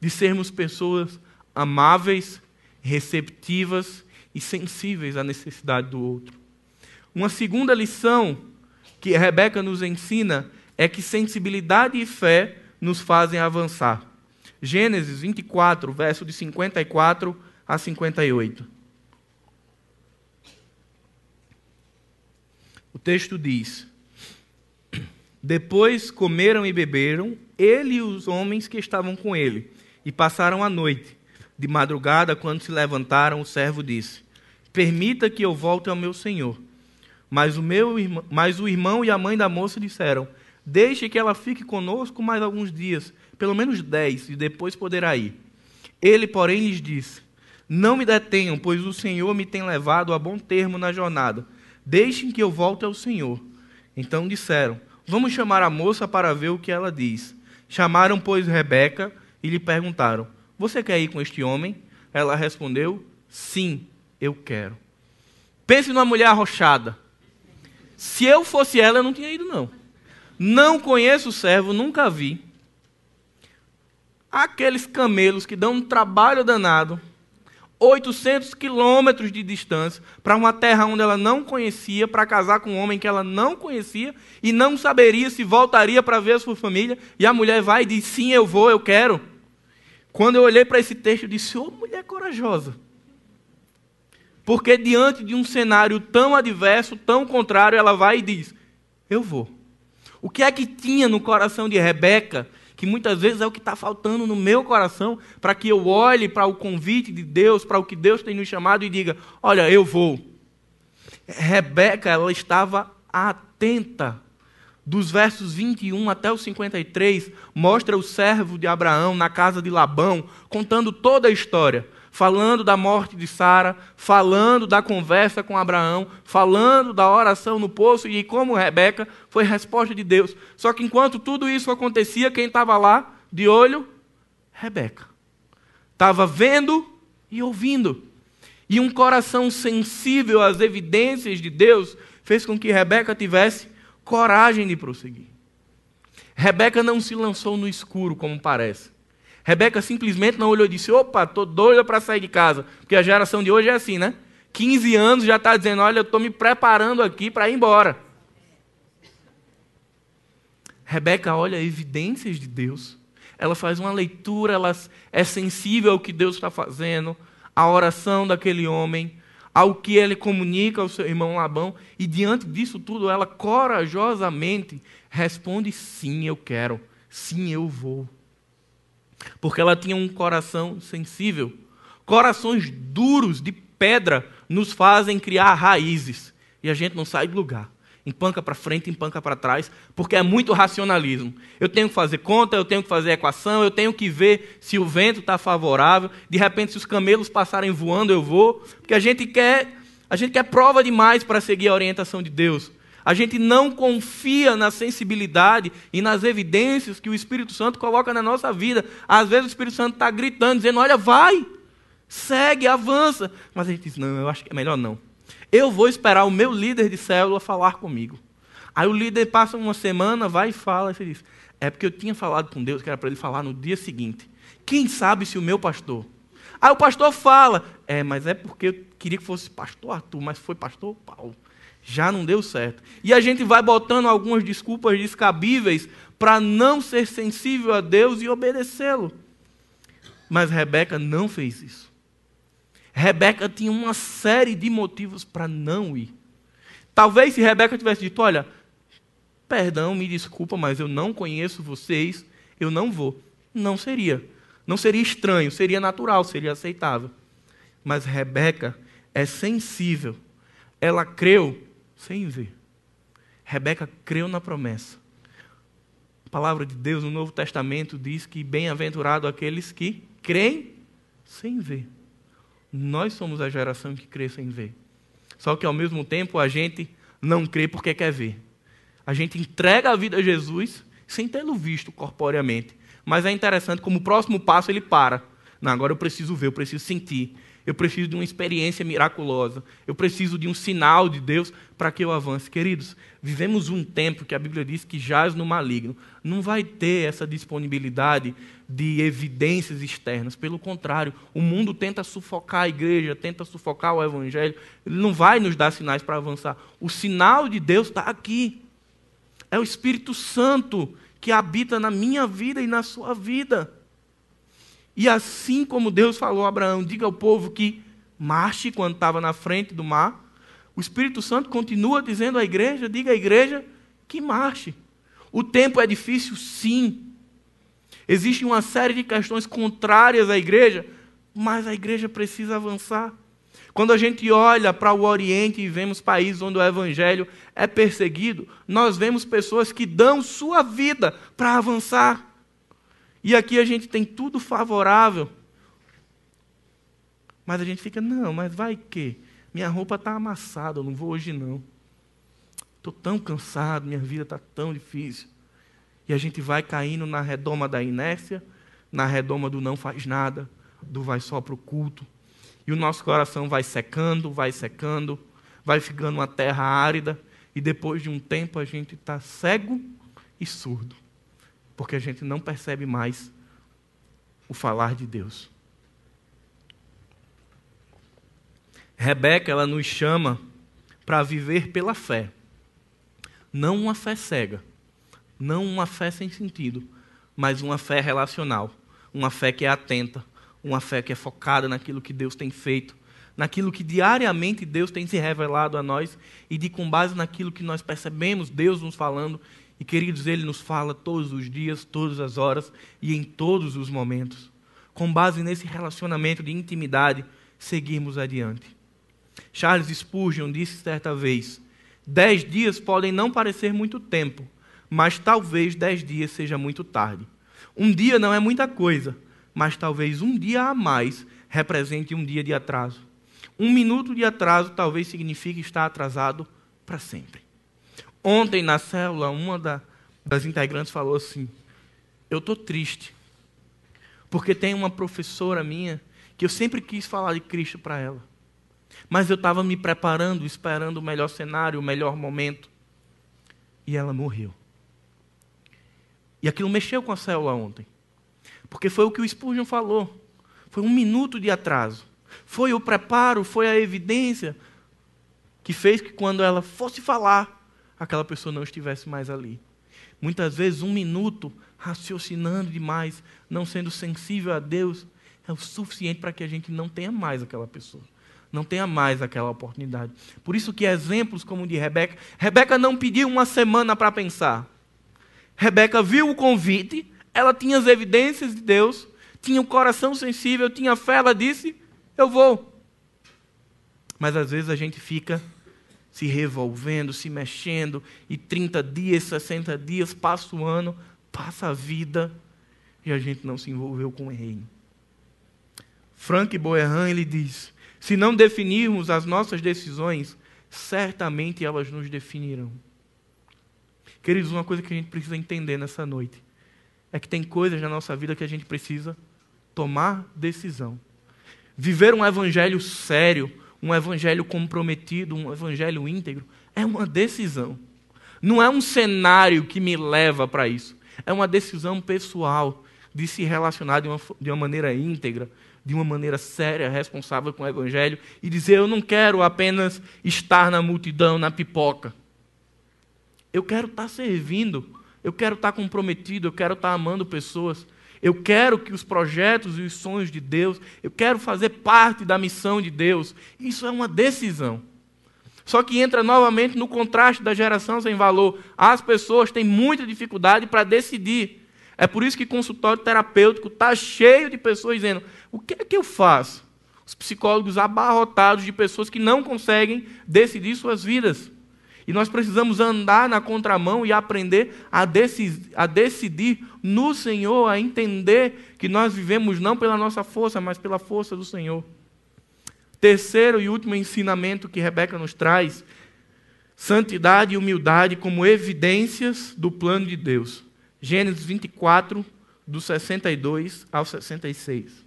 de sermos pessoas amáveis, receptivas e sensíveis à necessidade do outro. Uma segunda lição que Rebeca nos ensina é que sensibilidade e fé nos fazem avançar. Gênesis 24, verso de 54 a 58. O texto diz: Depois comeram e beberam, ele e os homens que estavam com ele, e passaram a noite. De madrugada, quando se levantaram, o servo disse: Permita que eu volte ao meu senhor. Mas o, meu irmão, mas o irmão e a mãe da moça disseram: Deixe que ela fique conosco mais alguns dias pelo menos dez, e depois poderá ir. Ele, porém, lhes disse: Não me detenham, pois o Senhor me tem levado a bom termo na jornada. Deixem que eu volte ao Senhor. Então disseram: Vamos chamar a moça para ver o que ela diz. Chamaram, pois, Rebeca e lhe perguntaram: Você quer ir com este homem? Ela respondeu: Sim, eu quero. Pense numa mulher arrochada. Se eu fosse ela, eu não tinha ido, não. Não conheço o servo, nunca vi aqueles camelos que dão um trabalho danado, 800 quilômetros de distância, para uma terra onde ela não conhecia, para casar com um homem que ela não conhecia e não saberia se voltaria para ver a sua família. E a mulher vai e diz: Sim, eu vou, eu quero. Quando eu olhei para esse texto, eu disse: Ô oh, mulher corajosa. Porque diante de um cenário tão adverso, tão contrário, ela vai e diz: Eu vou. O que é que tinha no coração de Rebeca que muitas vezes é o que está faltando no meu coração, para que eu olhe para o convite de Deus, para o que Deus tem nos chamado e diga: Olha, eu vou. Rebeca, ela estava atenta. Dos versos 21 até o 53, mostra o servo de Abraão na casa de Labão, contando toda a história falando da morte de Sara, falando da conversa com Abraão, falando da oração no poço e como Rebeca foi resposta de Deus. Só que enquanto tudo isso acontecia, quem estava lá de olho? Rebeca. Estava vendo e ouvindo. E um coração sensível às evidências de Deus fez com que Rebeca tivesse coragem de prosseguir. Rebeca não se lançou no escuro, como parece. Rebeca simplesmente não olhou e disse: opa, estou doida para sair de casa. Porque a geração de hoje é assim, né? 15 anos já está dizendo: olha, eu estou me preparando aqui para ir embora. Rebeca olha evidências de Deus. Ela faz uma leitura, ela é sensível ao que Deus está fazendo, à oração daquele homem, ao que ele comunica ao seu irmão Labão, e diante disso tudo, ela corajosamente responde: sim, eu quero, sim, eu vou porque ela tinha um coração sensível. Corações duros de pedra nos fazem criar raízes e a gente não sai do lugar. Empanca para frente, empanca para trás, porque é muito racionalismo. Eu tenho que fazer conta, eu tenho que fazer equação, eu tenho que ver se o vento está favorável. De repente, se os camelos passarem voando, eu vou. Porque a gente quer, a gente quer prova demais para seguir a orientação de Deus. A gente não confia na sensibilidade e nas evidências que o Espírito Santo coloca na nossa vida. Às vezes o Espírito Santo está gritando, dizendo: Olha, vai, segue, avança. Mas a gente diz: Não, eu acho que é melhor não. Eu vou esperar o meu líder de célula falar comigo. Aí o líder passa uma semana, vai e fala, e você diz: É porque eu tinha falado com Deus que era para ele falar no dia seguinte. Quem sabe se o meu pastor. Aí o pastor fala: É, mas é porque eu queria que fosse pastor Arthur, mas foi pastor Paulo já não deu certo. E a gente vai botando algumas desculpas descabíveis para não ser sensível a Deus e obedecê-lo. Mas Rebeca não fez isso. Rebeca tinha uma série de motivos para não ir. Talvez se Rebeca tivesse dito: Olha, perdão, me desculpa, mas eu não conheço vocês, eu não vou. Não seria. Não seria estranho, seria natural, seria aceitável. Mas Rebeca é sensível. Ela creu sem ver. Rebeca creu na promessa. A palavra de Deus no Novo Testamento diz que bem-aventurado aqueles que creem sem ver. Nós somos a geração que crê sem ver. Só que ao mesmo tempo a gente não crê porque quer ver. A gente entrega a vida a Jesus sem tê-lo visto corporeamente. Mas é interessante como o próximo passo ele para. Não, agora eu preciso ver, eu preciso sentir. Eu preciso de uma experiência miraculosa. Eu preciso de um sinal de Deus para que eu avance. Queridos, vivemos um tempo que a Bíblia diz que jaz no maligno. Não vai ter essa disponibilidade de evidências externas. Pelo contrário, o mundo tenta sufocar a igreja, tenta sufocar o evangelho. Ele não vai nos dar sinais para avançar. O sinal de Deus está aqui. É o Espírito Santo que habita na minha vida e na sua vida. E assim como Deus falou a Abraão, diga ao povo que marche quando estava na frente do mar, o Espírito Santo continua dizendo à igreja, diga à igreja que marche. O tempo é difícil, sim. Existe uma série de questões contrárias à igreja, mas a igreja precisa avançar. Quando a gente olha para o Oriente e vemos países onde o Evangelho é perseguido, nós vemos pessoas que dão sua vida para avançar. E aqui a gente tem tudo favorável. Mas a gente fica, não, mas vai que? Minha roupa está amassada, eu não vou hoje não. Estou tão cansado, minha vida está tão difícil. E a gente vai caindo na redoma da inércia, na redoma do não faz nada, do vai só para o culto. E o nosso coração vai secando, vai secando, vai ficando uma terra árida. E depois de um tempo a gente está cego e surdo porque a gente não percebe mais o falar de Deus. Rebeca, ela nos chama para viver pela fé. Não uma fé cega, não uma fé sem sentido, mas uma fé relacional, uma fé que é atenta, uma fé que é focada naquilo que Deus tem feito, naquilo que diariamente Deus tem se revelado a nós e de com base naquilo que nós percebemos Deus nos falando e queridos, Ele nos fala todos os dias, todas as horas e em todos os momentos. Com base nesse relacionamento de intimidade, seguirmos adiante. Charles Spurgeon disse certa vez: Dez dias podem não parecer muito tempo, mas talvez dez dias seja muito tarde. Um dia não é muita coisa, mas talvez um dia a mais represente um dia de atraso. Um minuto de atraso talvez signifique estar atrasado para sempre. Ontem na célula, uma da, das integrantes falou assim: Eu estou triste, porque tem uma professora minha que eu sempre quis falar de Cristo para ela. Mas eu estava me preparando, esperando o melhor cenário, o melhor momento. E ela morreu. E aquilo mexeu com a célula ontem. Porque foi o que o Spurgeon falou. Foi um minuto de atraso. Foi o preparo, foi a evidência que fez que quando ela fosse falar, aquela pessoa não estivesse mais ali. Muitas vezes, um minuto raciocinando demais, não sendo sensível a Deus, é o suficiente para que a gente não tenha mais aquela pessoa. Não tenha mais aquela oportunidade. Por isso que exemplos como o de Rebeca, Rebeca não pediu uma semana para pensar. Rebeca viu o convite, ela tinha as evidências de Deus, tinha o coração sensível, tinha fé, ela disse: Eu vou. Mas às vezes a gente fica se revolvendo, se mexendo, e 30 dias, 60 dias, passa o ano, passa a vida, e a gente não se envolveu com o reino. Frank Boerran ele diz: se não definirmos as nossas decisões, certamente elas nos definirão. Queridos, uma coisa que a gente precisa entender nessa noite é que tem coisas na nossa vida que a gente precisa tomar decisão. Viver um evangelho sério, um evangelho comprometido, um evangelho íntegro, é uma decisão. Não é um cenário que me leva para isso. É uma decisão pessoal de se relacionar de uma, de uma maneira íntegra, de uma maneira séria, responsável com o evangelho e dizer: Eu não quero apenas estar na multidão, na pipoca. Eu quero estar servindo, eu quero estar comprometido, eu quero estar amando pessoas. Eu quero que os projetos e os sonhos de Deus, eu quero fazer parte da missão de Deus. Isso é uma decisão. Só que entra novamente no contraste da geração sem valor. As pessoas têm muita dificuldade para decidir. É por isso que consultório terapêutico está cheio de pessoas dizendo: o que é que eu faço? Os psicólogos abarrotados de pessoas que não conseguem decidir suas vidas. E nós precisamos andar na contramão e aprender a, decidir, a decidir no Senhor, a entender que nós vivemos não pela nossa força, mas pela força do Senhor. Terceiro e último ensinamento que Rebeca nos traz: santidade e humildade como evidências do plano de Deus. Gênesis 24, do 62 ao 66.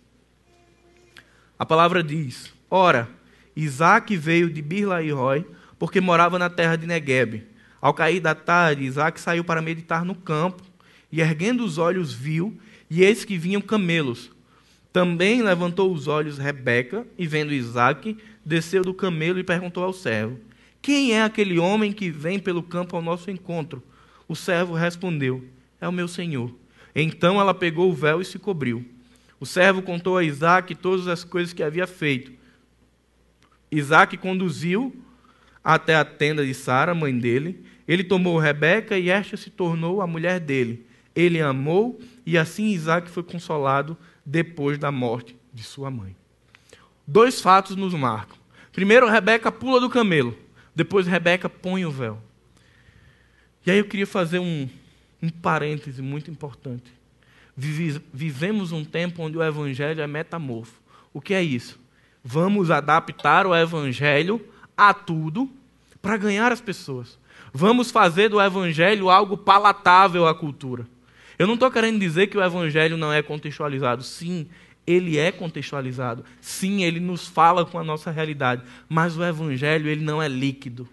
A palavra diz: Ora, Isaac veio de Birla Roy porque morava na terra de Negueb. Ao cair da tarde, Isaac saiu para meditar no campo, e erguendo os olhos, viu, e eis que vinham camelos. Também levantou os olhos Rebeca, e vendo Isaac, desceu do camelo e perguntou ao servo: Quem é aquele homem que vem pelo campo ao nosso encontro? O servo respondeu: É o meu senhor. Então ela pegou o véu e se cobriu. O servo contou a Isaac todas as coisas que havia feito. Isaac conduziu até a tenda de Sara, mãe dele. Ele tomou Rebeca e esta se tornou a mulher dele. Ele amou e assim Isaac foi consolado depois da morte de sua mãe. Dois fatos nos marcam. Primeiro, Rebeca pula do camelo. Depois, Rebeca põe o véu. E aí eu queria fazer um, um parêntese muito importante. Vivemos um tempo onde o evangelho é metamorfo. O que é isso? Vamos adaptar o evangelho a tudo para ganhar as pessoas. Vamos fazer do evangelho algo palatável à cultura. Eu não estou querendo dizer que o evangelho não é contextualizado. Sim, ele é contextualizado. Sim, ele nos fala com a nossa realidade. Mas o evangelho, ele não é líquido.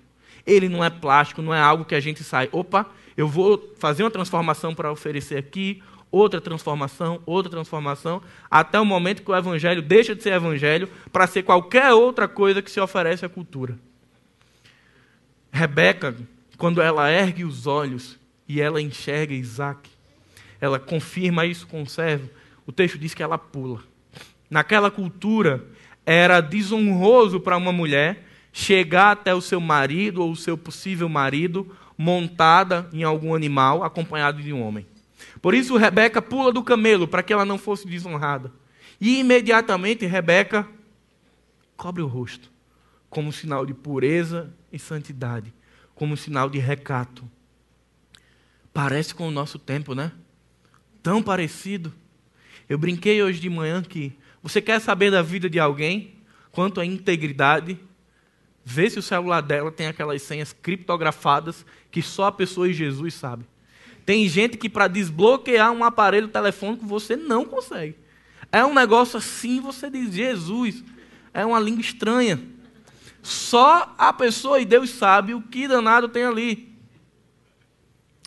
Ele não é plástico, não é algo que a gente sai. Opa, eu vou fazer uma transformação para oferecer aqui, outra transformação, outra transformação, até o momento que o evangelho deixa de ser evangelho para ser qualquer outra coisa que se oferece à cultura. Rebeca, quando ela ergue os olhos e ela enxerga Isaac, ela confirma isso com o servo, o texto diz que ela pula. Naquela cultura, era desonroso para uma mulher chegar até o seu marido ou o seu possível marido montada em algum animal, acompanhado de um homem. Por isso, Rebeca pula do camelo para que ela não fosse desonrada. E imediatamente, Rebeca cobre o rosto, como sinal de pureza e santidade. como sinal de recato. Parece com o nosso tempo, né? Tão parecido. Eu brinquei hoje de manhã que você quer saber da vida de alguém quanto à integridade? Vê se o celular dela tem aquelas senhas criptografadas que só a pessoa e Jesus sabe. Tem gente que para desbloquear um aparelho telefônico você não consegue. É um negócio assim, você diz, Jesus, é uma língua estranha. Só a pessoa e Deus sabe o que danado tem ali.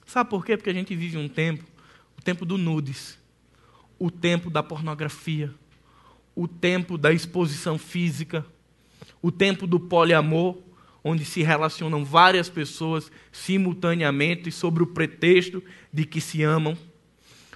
Sabe por quê? Porque a gente vive um tempo, tempo do nudes, o tempo da pornografia, o tempo da exposição física, o tempo do poliamor, onde se relacionam várias pessoas simultaneamente sob o pretexto de que se amam.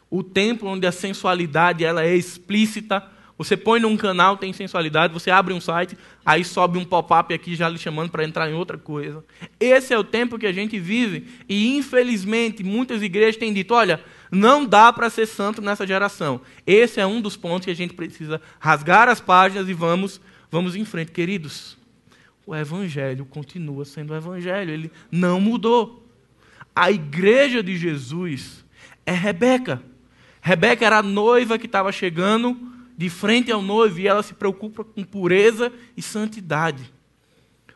O tempo onde a sensualidade ela é explícita, você põe num canal, tem sensualidade, você abre um site, aí sobe um pop-up aqui já lhe chamando para entrar em outra coisa. Esse é o tempo que a gente vive e, infelizmente, muitas igrejas têm dito: olha, não dá para ser santo nessa geração. Esse é um dos pontos que a gente precisa rasgar as páginas e vamos, vamos em frente. Queridos, o evangelho continua sendo o evangelho, ele não mudou. A igreja de Jesus é Rebeca. Rebeca era a noiva que estava chegando de frente ao noivo e ela se preocupa com pureza e santidade.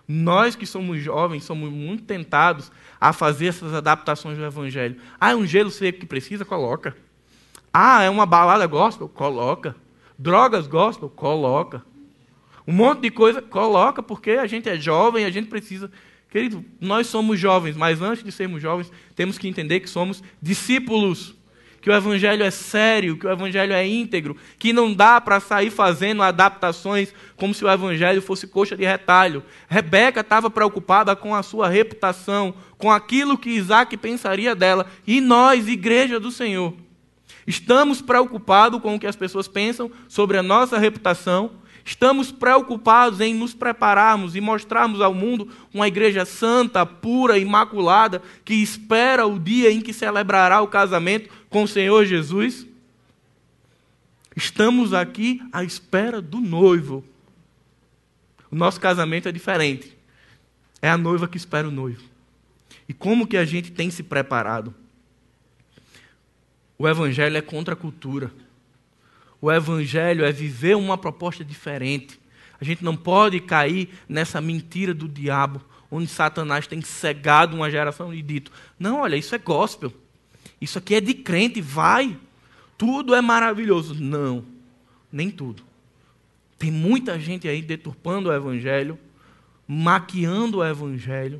Nós que somos jovens somos muito tentados a fazer essas adaptações do Evangelho. Ah, é um gelo seco que precisa? Coloca. Ah, é uma balada gospel? Coloca. Drogas gospel? Coloca. Um monte de coisa? Coloca, porque a gente é jovem, a gente precisa. Querido, nós somos jovens, mas antes de sermos jovens, temos que entender que somos discípulos que o Evangelho é sério, que o Evangelho é íntegro, que não dá para sair fazendo adaptações como se o Evangelho fosse coxa de retalho. Rebeca estava preocupada com a sua reputação, com aquilo que Isaac pensaria dela. E nós, igreja do Senhor, estamos preocupados com o que as pessoas pensam sobre a nossa reputação Estamos preocupados em nos prepararmos e mostrarmos ao mundo uma igreja santa, pura, imaculada, que espera o dia em que celebrará o casamento com o Senhor Jesus? Estamos aqui à espera do noivo. O nosso casamento é diferente. É a noiva que espera o noivo. E como que a gente tem se preparado? O evangelho é contra a cultura. O Evangelho é viver uma proposta diferente. A gente não pode cair nessa mentira do diabo, onde Satanás tem cegado uma geração e dito: não, olha, isso é gospel. Isso aqui é de crente, vai. Tudo é maravilhoso. Não, nem tudo. Tem muita gente aí deturpando o Evangelho, maquiando o Evangelho,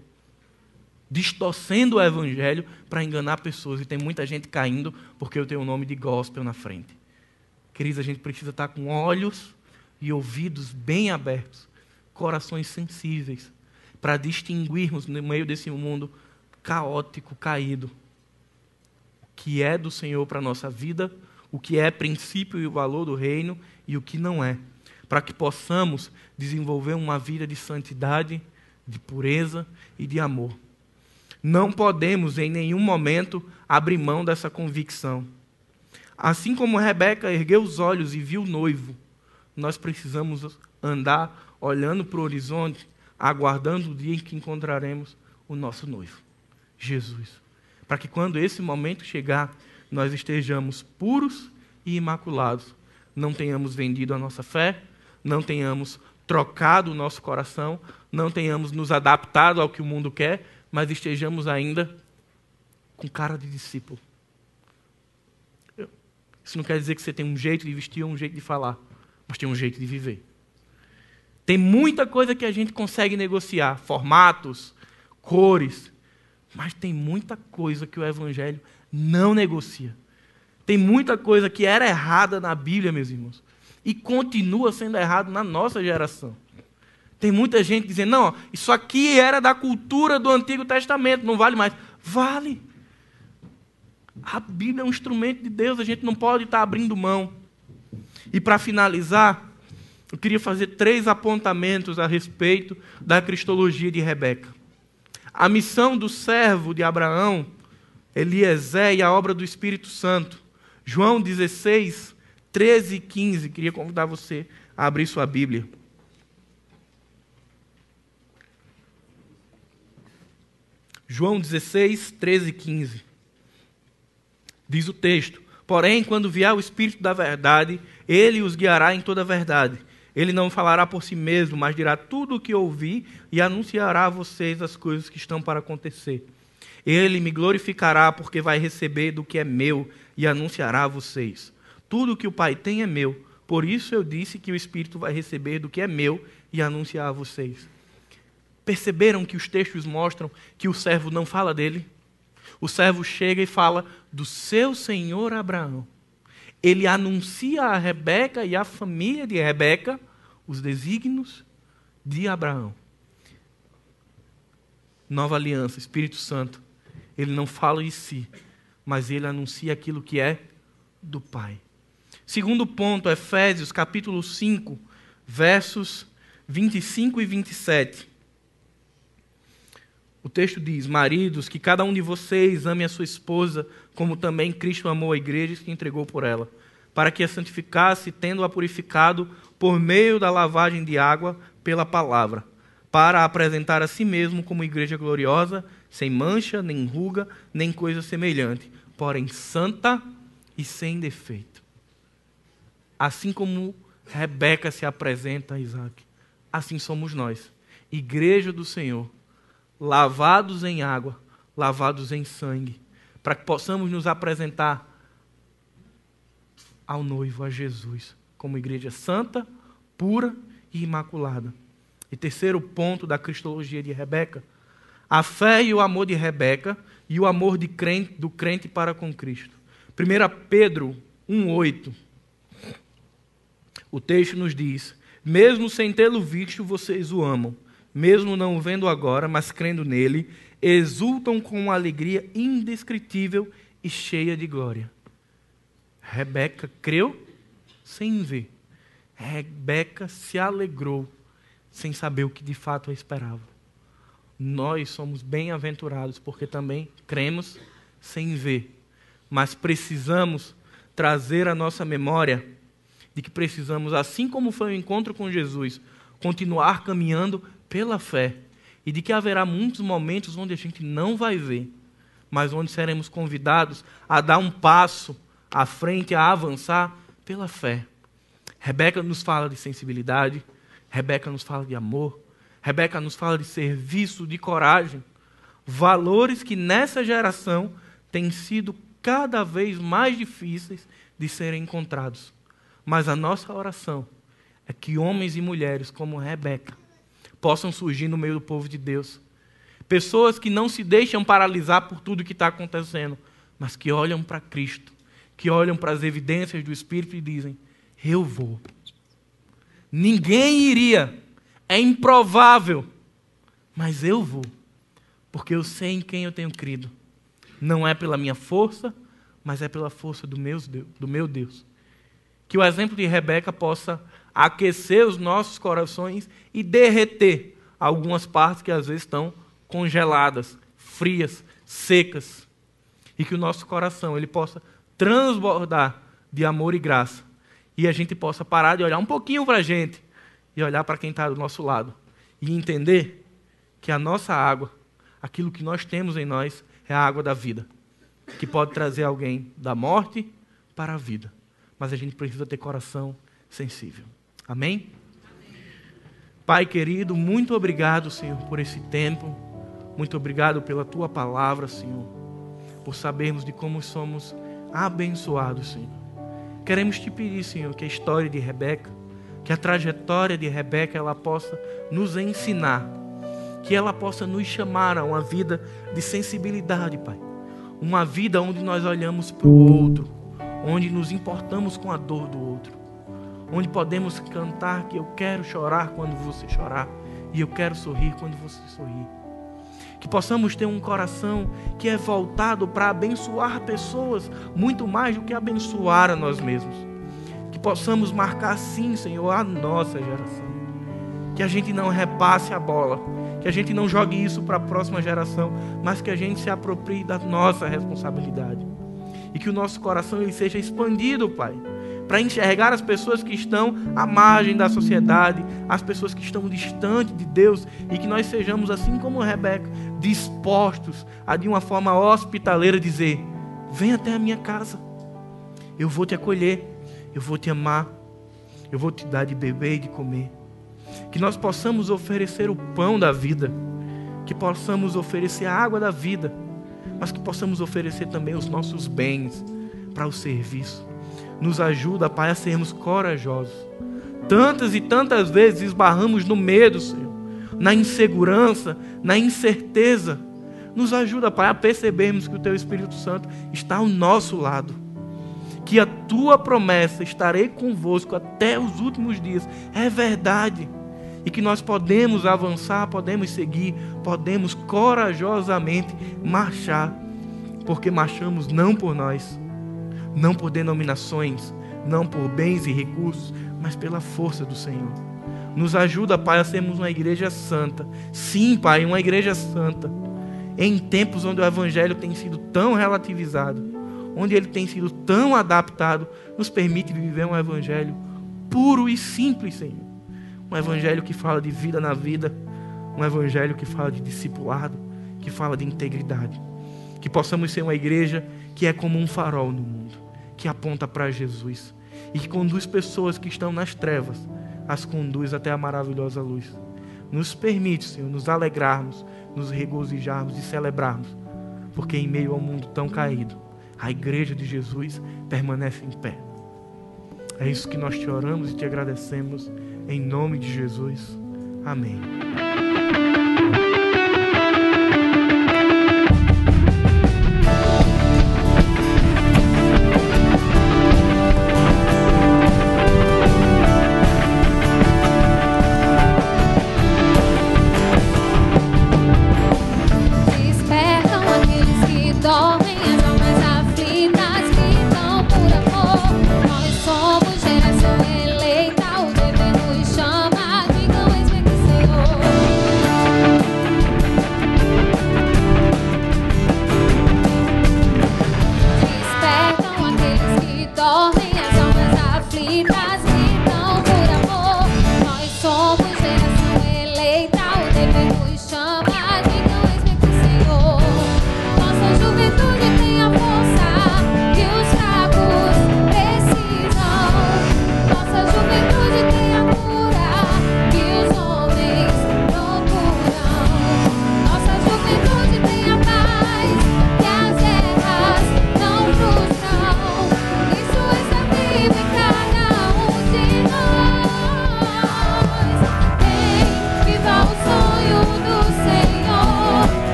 distorcendo o Evangelho para enganar pessoas. E tem muita gente caindo porque eu tenho o nome de gospel na frente. Queridos, a gente precisa estar com olhos e ouvidos bem abertos, corações sensíveis, para distinguirmos no meio desse mundo caótico, caído, o que é do Senhor para a nossa vida, o que é princípio e valor do reino e o que não é, para que possamos desenvolver uma vida de santidade, de pureza e de amor. Não podemos em nenhum momento abrir mão dessa convicção. Assim como Rebeca ergueu os olhos e viu o noivo, nós precisamos andar olhando para o horizonte, aguardando o dia em que encontraremos o nosso noivo, Jesus. Para que quando esse momento chegar, nós estejamos puros e imaculados. Não tenhamos vendido a nossa fé, não tenhamos trocado o nosso coração, não tenhamos nos adaptado ao que o mundo quer, mas estejamos ainda com cara de discípulo isso não quer dizer que você tem um jeito de vestir ou um jeito de falar, mas tem um jeito de viver. Tem muita coisa que a gente consegue negociar, formatos, cores, mas tem muita coisa que o Evangelho não negocia. Tem muita coisa que era errada na Bíblia, meus irmãos, e continua sendo errado na nossa geração. Tem muita gente dizendo, não, isso aqui era da cultura do Antigo Testamento, não vale mais. Vale. A Bíblia é um instrumento de Deus, a gente não pode estar abrindo mão. E para finalizar, eu queria fazer três apontamentos a respeito da cristologia de Rebeca. A missão do servo de Abraão, Eliezer e a obra do Espírito Santo. João 16, 13 e 15. Queria convidar você a abrir sua Bíblia. João 16, 13 e 15. Diz o texto: Porém, quando vier o Espírito da verdade, ele os guiará em toda a verdade. Ele não falará por si mesmo, mas dirá tudo o que ouvir e anunciará a vocês as coisas que estão para acontecer. Ele me glorificará, porque vai receber do que é meu e anunciará a vocês. Tudo o que o Pai tem é meu. Por isso eu disse que o Espírito vai receber do que é meu e anunciar a vocês. Perceberam que os textos mostram que o servo não fala dele? O servo chega e fala do seu senhor Abraão. Ele anuncia a Rebeca e a família de Rebeca os desígnios de Abraão. Nova aliança, Espírito Santo. Ele não fala de si, mas ele anuncia aquilo que é do Pai. Segundo ponto, Efésios capítulo 5, versos 25 e 27. O texto diz: Maridos, que cada um de vocês ame a sua esposa, como também Cristo amou a igreja e se entregou por ela, para que a santificasse, tendo-a purificado por meio da lavagem de água pela palavra, para apresentar a si mesmo como igreja gloriosa, sem mancha, nem ruga, nem coisa semelhante, porém santa e sem defeito. Assim como Rebeca se apresenta a Isaac, assim somos nós, igreja do Senhor lavados em água, lavados em sangue, para que possamos nos apresentar ao noivo, a Jesus, como igreja santa, pura e imaculada. E terceiro ponto da cristologia de Rebeca, a fé e o amor de Rebeca e o amor crente, do crente para com Cristo. 1 Pedro 1,8. O texto nos diz: Mesmo sem tê-lo visto, vocês o amam mesmo não vendo agora, mas crendo nele, exultam com uma alegria indescritível e cheia de glória. Rebeca creu sem ver. Rebeca se alegrou sem saber o que de fato a esperava. Nós somos bem-aventurados porque também cremos sem ver, mas precisamos trazer à nossa memória de que precisamos, assim como foi o encontro com Jesus, continuar caminhando pela fé e de que haverá muitos momentos onde a gente não vai ver, mas onde seremos convidados a dar um passo à frente, a avançar pela fé. Rebeca nos fala de sensibilidade, Rebeca nos fala de amor, Rebeca nos fala de serviço, de coragem, valores que nessa geração têm sido cada vez mais difíceis de serem encontrados. Mas a nossa oração é que homens e mulheres como Rebeca possam surgir no meio do povo de Deus. Pessoas que não se deixam paralisar por tudo que está acontecendo, mas que olham para Cristo, que olham para as evidências do Espírito e dizem: Eu vou. Ninguém iria, é improvável, mas eu vou, porque eu sei em quem eu tenho crido. Não é pela minha força, mas é pela força do meu Deus. Que o exemplo de Rebeca possa aquecer os nossos corações e derreter algumas partes que às vezes estão congeladas, frias, secas. E que o nosso coração ele possa transbordar de amor e graça. E a gente possa parar de olhar um pouquinho para a gente e olhar para quem está do nosso lado. E entender que a nossa água, aquilo que nós temos em nós, é a água da vida. Que pode trazer alguém da morte para a vida. Mas a gente precisa ter coração sensível. Amém? Pai querido, muito obrigado, Senhor, por esse tempo. Muito obrigado pela tua palavra, Senhor. Por sabermos de como somos abençoados, Senhor. Queremos te pedir, Senhor, que a história de Rebeca, que a trajetória de Rebeca, ela possa nos ensinar, que ela possa nos chamar a uma vida de sensibilidade, Pai. Uma vida onde nós olhamos para o outro, onde nos importamos com a dor do outro onde podemos cantar que eu quero chorar quando você chorar e eu quero sorrir quando você sorrir. Que possamos ter um coração que é voltado para abençoar pessoas muito mais do que abençoar a nós mesmos. Que possamos marcar sim, Senhor, a nossa geração. Que a gente não repasse a bola, que a gente não jogue isso para a próxima geração, mas que a gente se aproprie da nossa responsabilidade. E que o nosso coração ele seja expandido, Pai para enxergar as pessoas que estão à margem da sociedade, as pessoas que estão distantes de Deus, e que nós sejamos, assim como Rebeca, dispostos a, de uma forma hospitaleira, dizer: Vem até a minha casa, eu vou te acolher, eu vou te amar, eu vou te dar de beber e de comer. Que nós possamos oferecer o pão da vida, que possamos oferecer a água da vida, mas que possamos oferecer também os nossos bens para o serviço. Nos ajuda, Pai, a sermos corajosos. Tantas e tantas vezes esbarramos no medo, Senhor, na insegurança, na incerteza. Nos ajuda, Pai, a percebermos que o Teu Espírito Santo está ao nosso lado. Que a Tua promessa, estarei convosco até os últimos dias, é verdade. E que nós podemos avançar, podemos seguir, podemos corajosamente marchar. Porque marchamos não por nós, não por denominações, não por bens e recursos, mas pela força do Senhor. Nos ajuda, Pai, a sermos uma igreja santa. Sim, Pai, uma igreja santa. Em tempos onde o Evangelho tem sido tão relativizado, onde ele tem sido tão adaptado, nos permite viver um Evangelho puro e simples, Senhor. Um Evangelho que fala de vida na vida, um Evangelho que fala de discipulado, que fala de integridade. Que possamos ser uma igreja que é como um farol no mundo, que aponta para Jesus e que conduz pessoas que estão nas trevas, as conduz até a maravilhosa luz. Nos permite, Senhor, nos alegrarmos, nos regozijarmos e celebrarmos, porque em meio ao mundo tão caído, a igreja de Jesus permanece em pé. É isso que nós te oramos e te agradecemos, em nome de Jesus. Amém.